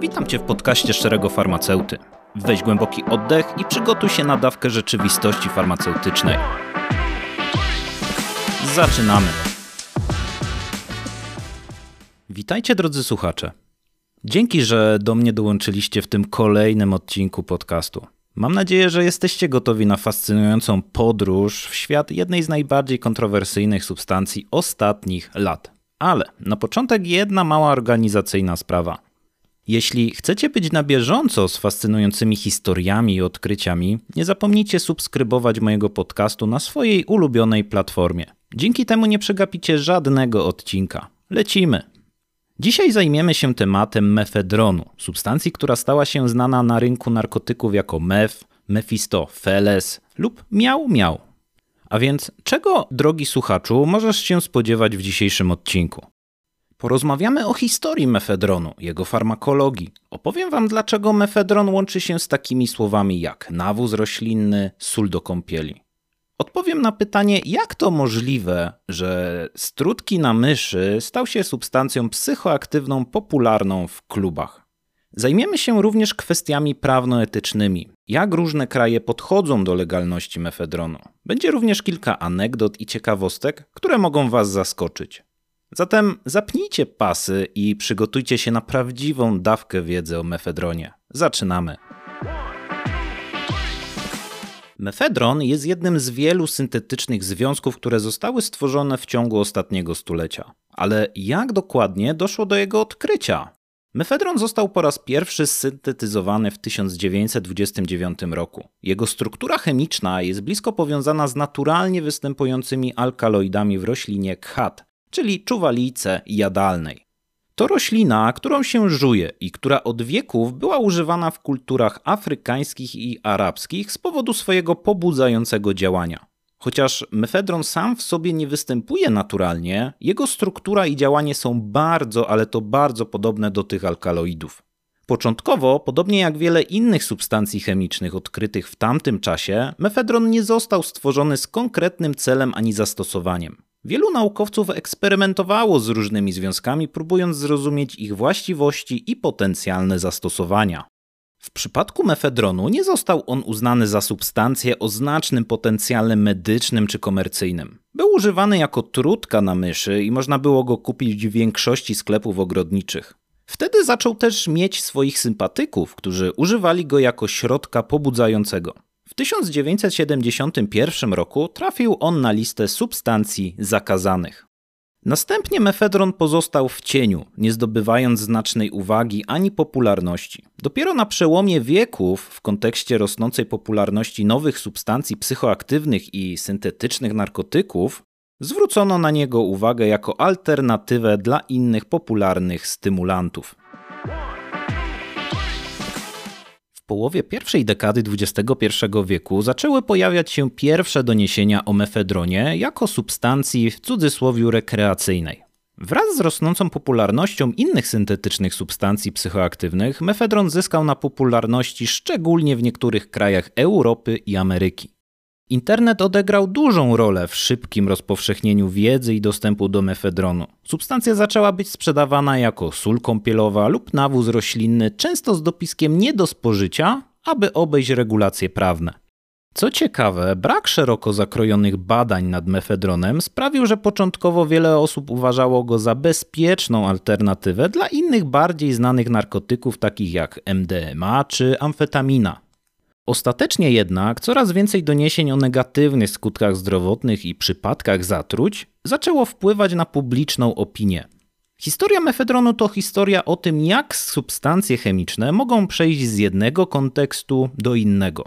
Witam Cię w podcaście Szczerego Farmaceuty. Weź głęboki oddech i przygotuj się na dawkę rzeczywistości farmaceutycznej. Zaczynamy. Witajcie drodzy słuchacze. Dzięki, że do mnie dołączyliście w tym kolejnym odcinku podcastu. Mam nadzieję, że jesteście gotowi na fascynującą podróż w świat jednej z najbardziej kontrowersyjnych substancji ostatnich lat. Ale na początek jedna mała organizacyjna sprawa. Jeśli chcecie być na bieżąco z fascynującymi historiami i odkryciami, nie zapomnijcie subskrybować mojego podcastu na swojej ulubionej platformie. Dzięki temu nie przegapicie żadnego odcinka. Lecimy! Dzisiaj zajmiemy się tematem mefedronu, substancji, która stała się znana na rynku narkotyków jako mef, mefistofeles lub miał miał. A więc czego, drogi słuchaczu, możesz się spodziewać w dzisiejszym odcinku? Porozmawiamy o historii mefedronu, jego farmakologii. Opowiem wam, dlaczego mefedron łączy się z takimi słowami jak nawóz roślinny, sól do kąpieli. Odpowiem na pytanie, jak to możliwe, że strutki na myszy stał się substancją psychoaktywną popularną w klubach. Zajmiemy się również kwestiami prawnoetycznymi, jak różne kraje podchodzą do legalności mefedronu. Będzie również kilka anegdot i ciekawostek, które mogą Was zaskoczyć. Zatem zapnijcie pasy i przygotujcie się na prawdziwą dawkę wiedzy o mefedronie. Zaczynamy. Mefedron jest jednym z wielu syntetycznych związków, które zostały stworzone w ciągu ostatniego stulecia. Ale jak dokładnie doszło do jego odkrycia? Mefedron został po raz pierwszy syntetyzowany w 1929 roku. Jego struktura chemiczna jest blisko powiązana z naturalnie występującymi alkaloidami w roślinie khat, czyli czuwalice jadalnej. To roślina, którą się żuje i która od wieków była używana w kulturach afrykańskich i arabskich z powodu swojego pobudzającego działania. Chociaż mefedron sam w sobie nie występuje naturalnie, jego struktura i działanie są bardzo, ale to bardzo podobne do tych alkaloidów. Początkowo, podobnie jak wiele innych substancji chemicznych odkrytych w tamtym czasie, mefedron nie został stworzony z konkretnym celem ani zastosowaniem. Wielu naukowców eksperymentowało z różnymi związkami, próbując zrozumieć ich właściwości i potencjalne zastosowania. W przypadku mefedronu nie został on uznany za substancję o znacznym potencjale medycznym czy komercyjnym. Był używany jako trudka na myszy i można było go kupić w większości sklepów ogrodniczych. Wtedy zaczął też mieć swoich sympatyków, którzy używali go jako środka pobudzającego. W 1971 roku trafił on na listę substancji zakazanych. Następnie mefedron pozostał w cieniu, nie zdobywając znacznej uwagi ani popularności. Dopiero na przełomie wieków, w kontekście rosnącej popularności nowych substancji psychoaktywnych i syntetycznych narkotyków, zwrócono na niego uwagę jako alternatywę dla innych popularnych stymulantów. Połowie pierwszej dekady XXI wieku zaczęły pojawiać się pierwsze doniesienia o mefedronie jako substancji w cudzysłowie rekreacyjnej. Wraz z rosnącą popularnością innych syntetycznych substancji psychoaktywnych, mefedron zyskał na popularności szczególnie w niektórych krajach Europy i Ameryki. Internet odegrał dużą rolę w szybkim rozpowszechnieniu wiedzy i dostępu do mefedronu. Substancja zaczęła być sprzedawana jako sól kąpielowa lub nawóz roślinny, często z dopiskiem nie do spożycia, aby obejść regulacje prawne. Co ciekawe, brak szeroko zakrojonych badań nad mefedronem sprawił, że początkowo wiele osób uważało go za bezpieczną alternatywę dla innych bardziej znanych narkotyków takich jak MDMA czy amfetamina. Ostatecznie jednak coraz więcej doniesień o negatywnych skutkach zdrowotnych i przypadkach zatruć zaczęło wpływać na publiczną opinię. Historia mefedronu to historia o tym, jak substancje chemiczne mogą przejść z jednego kontekstu do innego.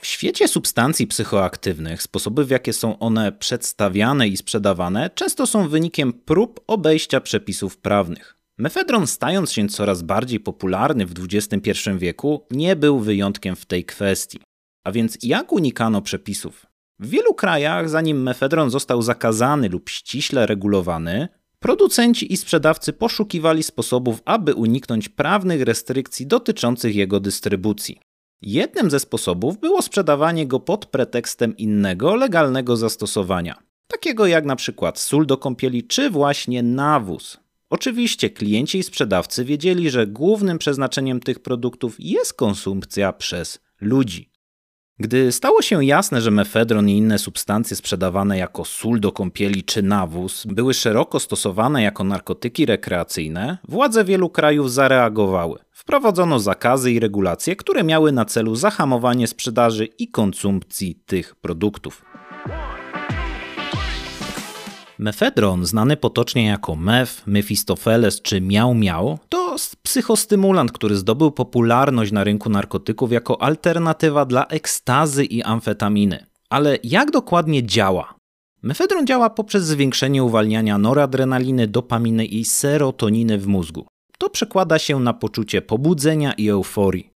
W świecie substancji psychoaktywnych sposoby, w jakie są one przedstawiane i sprzedawane, często są wynikiem prób obejścia przepisów prawnych. Mefedron, stając się coraz bardziej popularny w XXI wieku, nie był wyjątkiem w tej kwestii. A więc jak unikano przepisów? W wielu krajach, zanim mefedron został zakazany lub ściśle regulowany, producenci i sprzedawcy poszukiwali sposobów, aby uniknąć prawnych restrykcji dotyczących jego dystrybucji. Jednym ze sposobów było sprzedawanie go pod pretekstem innego legalnego zastosowania, takiego jak na przykład sól do kąpieli czy właśnie nawóz, Oczywiście klienci i sprzedawcy wiedzieli, że głównym przeznaczeniem tych produktów jest konsumpcja przez ludzi. Gdy stało się jasne, że mefedron i inne substancje sprzedawane jako sól do kąpieli czy nawóz były szeroko stosowane jako narkotyki rekreacyjne, władze wielu krajów zareagowały. Wprowadzono zakazy i regulacje, które miały na celu zahamowanie sprzedaży i konsumpcji tych produktów. Mefedron, znany potocznie jako mef, Mephistopheles czy miał miał, to psychostymulant, który zdobył popularność na rynku narkotyków jako alternatywa dla ekstazy i amfetaminy. Ale jak dokładnie działa? Mefedron działa poprzez zwiększenie uwalniania noradrenaliny, dopaminy i serotoniny w mózgu. To przekłada się na poczucie pobudzenia i euforii.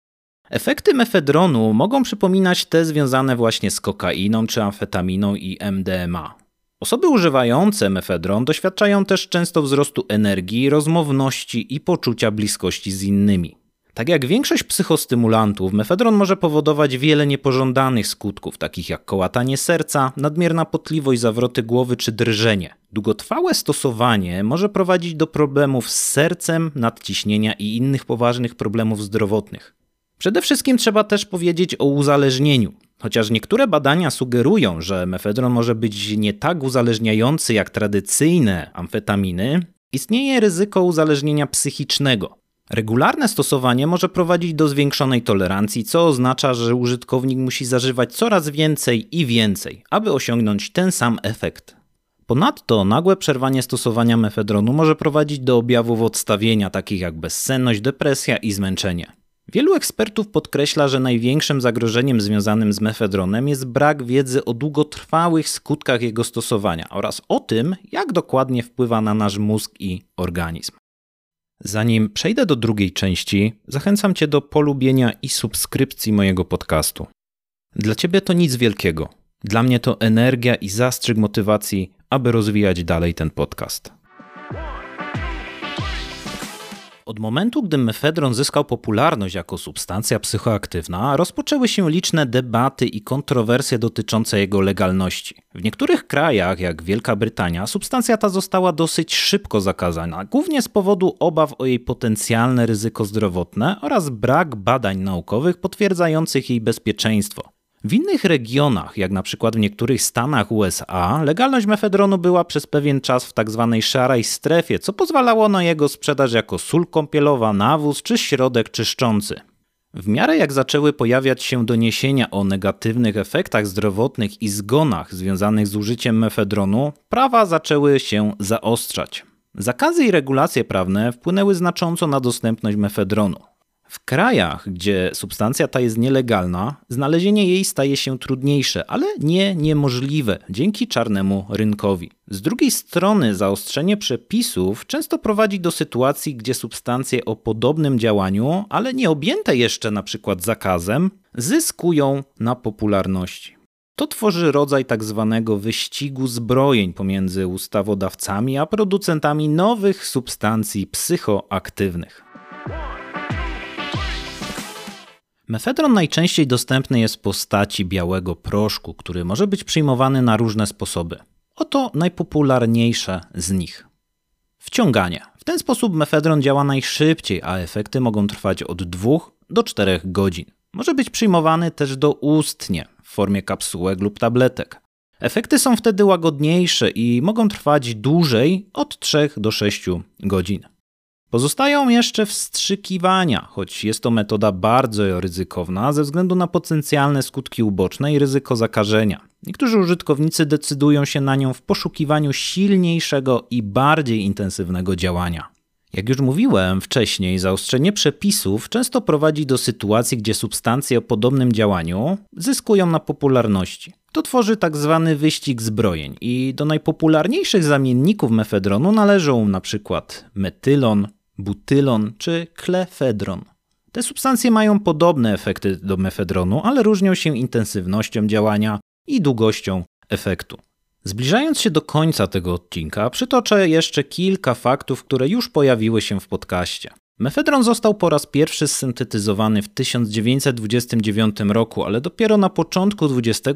Efekty mefedronu mogą przypominać te związane właśnie z kokainą czy amfetaminą i MDMA. Osoby używające mefedron doświadczają też często wzrostu energii, rozmowności i poczucia bliskości z innymi. Tak jak większość psychostymulantów, mefedron może powodować wiele niepożądanych skutków, takich jak kołatanie serca, nadmierna potliwość, zawroty głowy czy drżenie. Długotrwałe stosowanie może prowadzić do problemów z sercem, nadciśnienia i innych poważnych problemów zdrowotnych. Przede wszystkim trzeba też powiedzieć o uzależnieniu. Chociaż niektóre badania sugerują, że mefedron może być nie tak uzależniający jak tradycyjne amfetaminy, istnieje ryzyko uzależnienia psychicznego. Regularne stosowanie może prowadzić do zwiększonej tolerancji, co oznacza, że użytkownik musi zażywać coraz więcej i więcej, aby osiągnąć ten sam efekt. Ponadto nagłe przerwanie stosowania mefedronu może prowadzić do objawów odstawienia, takich jak bezsenność, depresja i zmęczenie. Wielu ekspertów podkreśla, że największym zagrożeniem związanym z mefedronem jest brak wiedzy o długotrwałych skutkach jego stosowania oraz o tym, jak dokładnie wpływa na nasz mózg i organizm. Zanim przejdę do drugiej części, zachęcam Cię do polubienia i subskrypcji mojego podcastu. Dla Ciebie to nic wielkiego. Dla mnie to energia i zastrzyk motywacji, aby rozwijać dalej ten podcast. Od momentu, gdy mefedron zyskał popularność jako substancja psychoaktywna, rozpoczęły się liczne debaty i kontrowersje dotyczące jego legalności. W niektórych krajach, jak Wielka Brytania, substancja ta została dosyć szybko zakazana, głównie z powodu obaw o jej potencjalne ryzyko zdrowotne oraz brak badań naukowych potwierdzających jej bezpieczeństwo. W innych regionach, jak na przykład w niektórych stanach USA, legalność mefedronu była przez pewien czas w tzw. Tak szarej strefie, co pozwalało na jego sprzedaż jako sól kąpielowa, nawóz czy środek czyszczący. W miarę jak zaczęły pojawiać się doniesienia o negatywnych efektach zdrowotnych i zgonach związanych z użyciem mefedronu, prawa zaczęły się zaostrzać. Zakazy i regulacje prawne wpłynęły znacząco na dostępność mefedronu. W krajach, gdzie substancja ta jest nielegalna, znalezienie jej staje się trudniejsze, ale nie niemożliwe dzięki czarnemu rynkowi. Z drugiej strony, zaostrzenie przepisów często prowadzi do sytuacji, gdzie substancje o podobnym działaniu, ale nie objęte jeszcze na przykład zakazem, zyskują na popularności. To tworzy rodzaj tak zwanego wyścigu zbrojeń pomiędzy ustawodawcami a producentami nowych substancji psychoaktywnych. Mefedron najczęściej dostępny jest w postaci białego proszku, który może być przyjmowany na różne sposoby. Oto najpopularniejsze z nich. Wciąganie. W ten sposób mefedron działa najszybciej, a efekty mogą trwać od 2 do 4 godzin. Może być przyjmowany też doustnie w formie kapsułek lub tabletek. Efekty są wtedy łagodniejsze i mogą trwać dłużej od 3 do 6 godzin. Pozostają jeszcze wstrzykiwania, choć jest to metoda bardzo ryzykowna ze względu na potencjalne skutki uboczne i ryzyko zakażenia. Niektórzy użytkownicy decydują się na nią w poszukiwaniu silniejszego i bardziej intensywnego działania. Jak już mówiłem wcześniej, zaostrzenie przepisów często prowadzi do sytuacji, gdzie substancje o podobnym działaniu zyskują na popularności. To tworzy tak zwany wyścig zbrojeń i do najpopularniejszych zamienników mefedronu należą np. metylon, butylon czy klefedron. Te substancje mają podobne efekty do mefedronu, ale różnią się intensywnością działania i długością efektu. Zbliżając się do końca tego odcinka, przytoczę jeszcze kilka faktów, które już pojawiły się w podcaście. Mefedron został po raz pierwszy syntetyzowany w 1929 roku, ale dopiero na początku XXI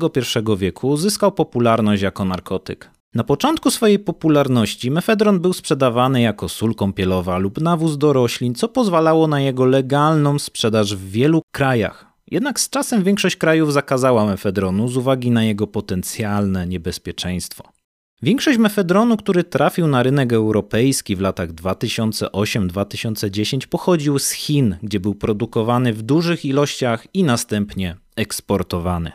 wieku zyskał popularność jako narkotyk. Na początku swojej popularności mefedron był sprzedawany jako sól kąpielowa lub nawóz do roślin, co pozwalało na jego legalną sprzedaż w wielu krajach. Jednak z czasem większość krajów zakazała mefedronu z uwagi na jego potencjalne niebezpieczeństwo. Większość mefedronu, który trafił na rynek europejski w latach 2008-2010 pochodził z Chin, gdzie był produkowany w dużych ilościach i następnie eksportowany.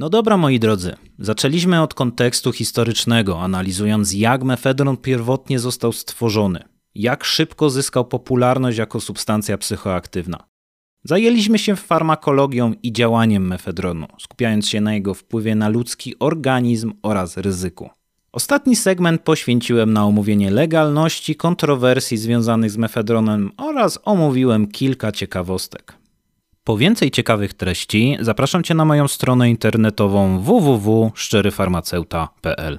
No dobra, moi drodzy, zaczęliśmy od kontekstu historycznego, analizując jak mefedron pierwotnie został stworzony, jak szybko zyskał popularność jako substancja psychoaktywna. Zajęliśmy się farmakologią i działaniem mefedronu, skupiając się na jego wpływie na ludzki organizm oraz ryzyku. Ostatni segment poświęciłem na omówienie legalności, kontrowersji związanych z mefedronem oraz omówiłem kilka ciekawostek. Po więcej ciekawych treści zapraszam Cię na moją stronę internetową www.szczeryfarmaceuta.pl.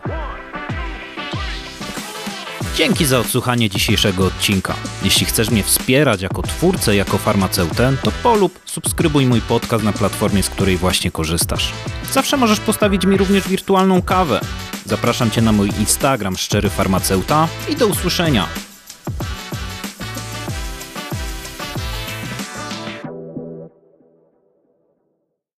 Dzięki za odsłuchanie dzisiejszego odcinka. Jeśli chcesz mnie wspierać jako twórcę, jako farmaceutę, to polub, subskrybuj mój podcast na platformie, z której właśnie korzystasz. Zawsze możesz postawić mi również wirtualną kawę. Zapraszam Cię na mój Instagram Szczery Farmaceuta i do usłyszenia.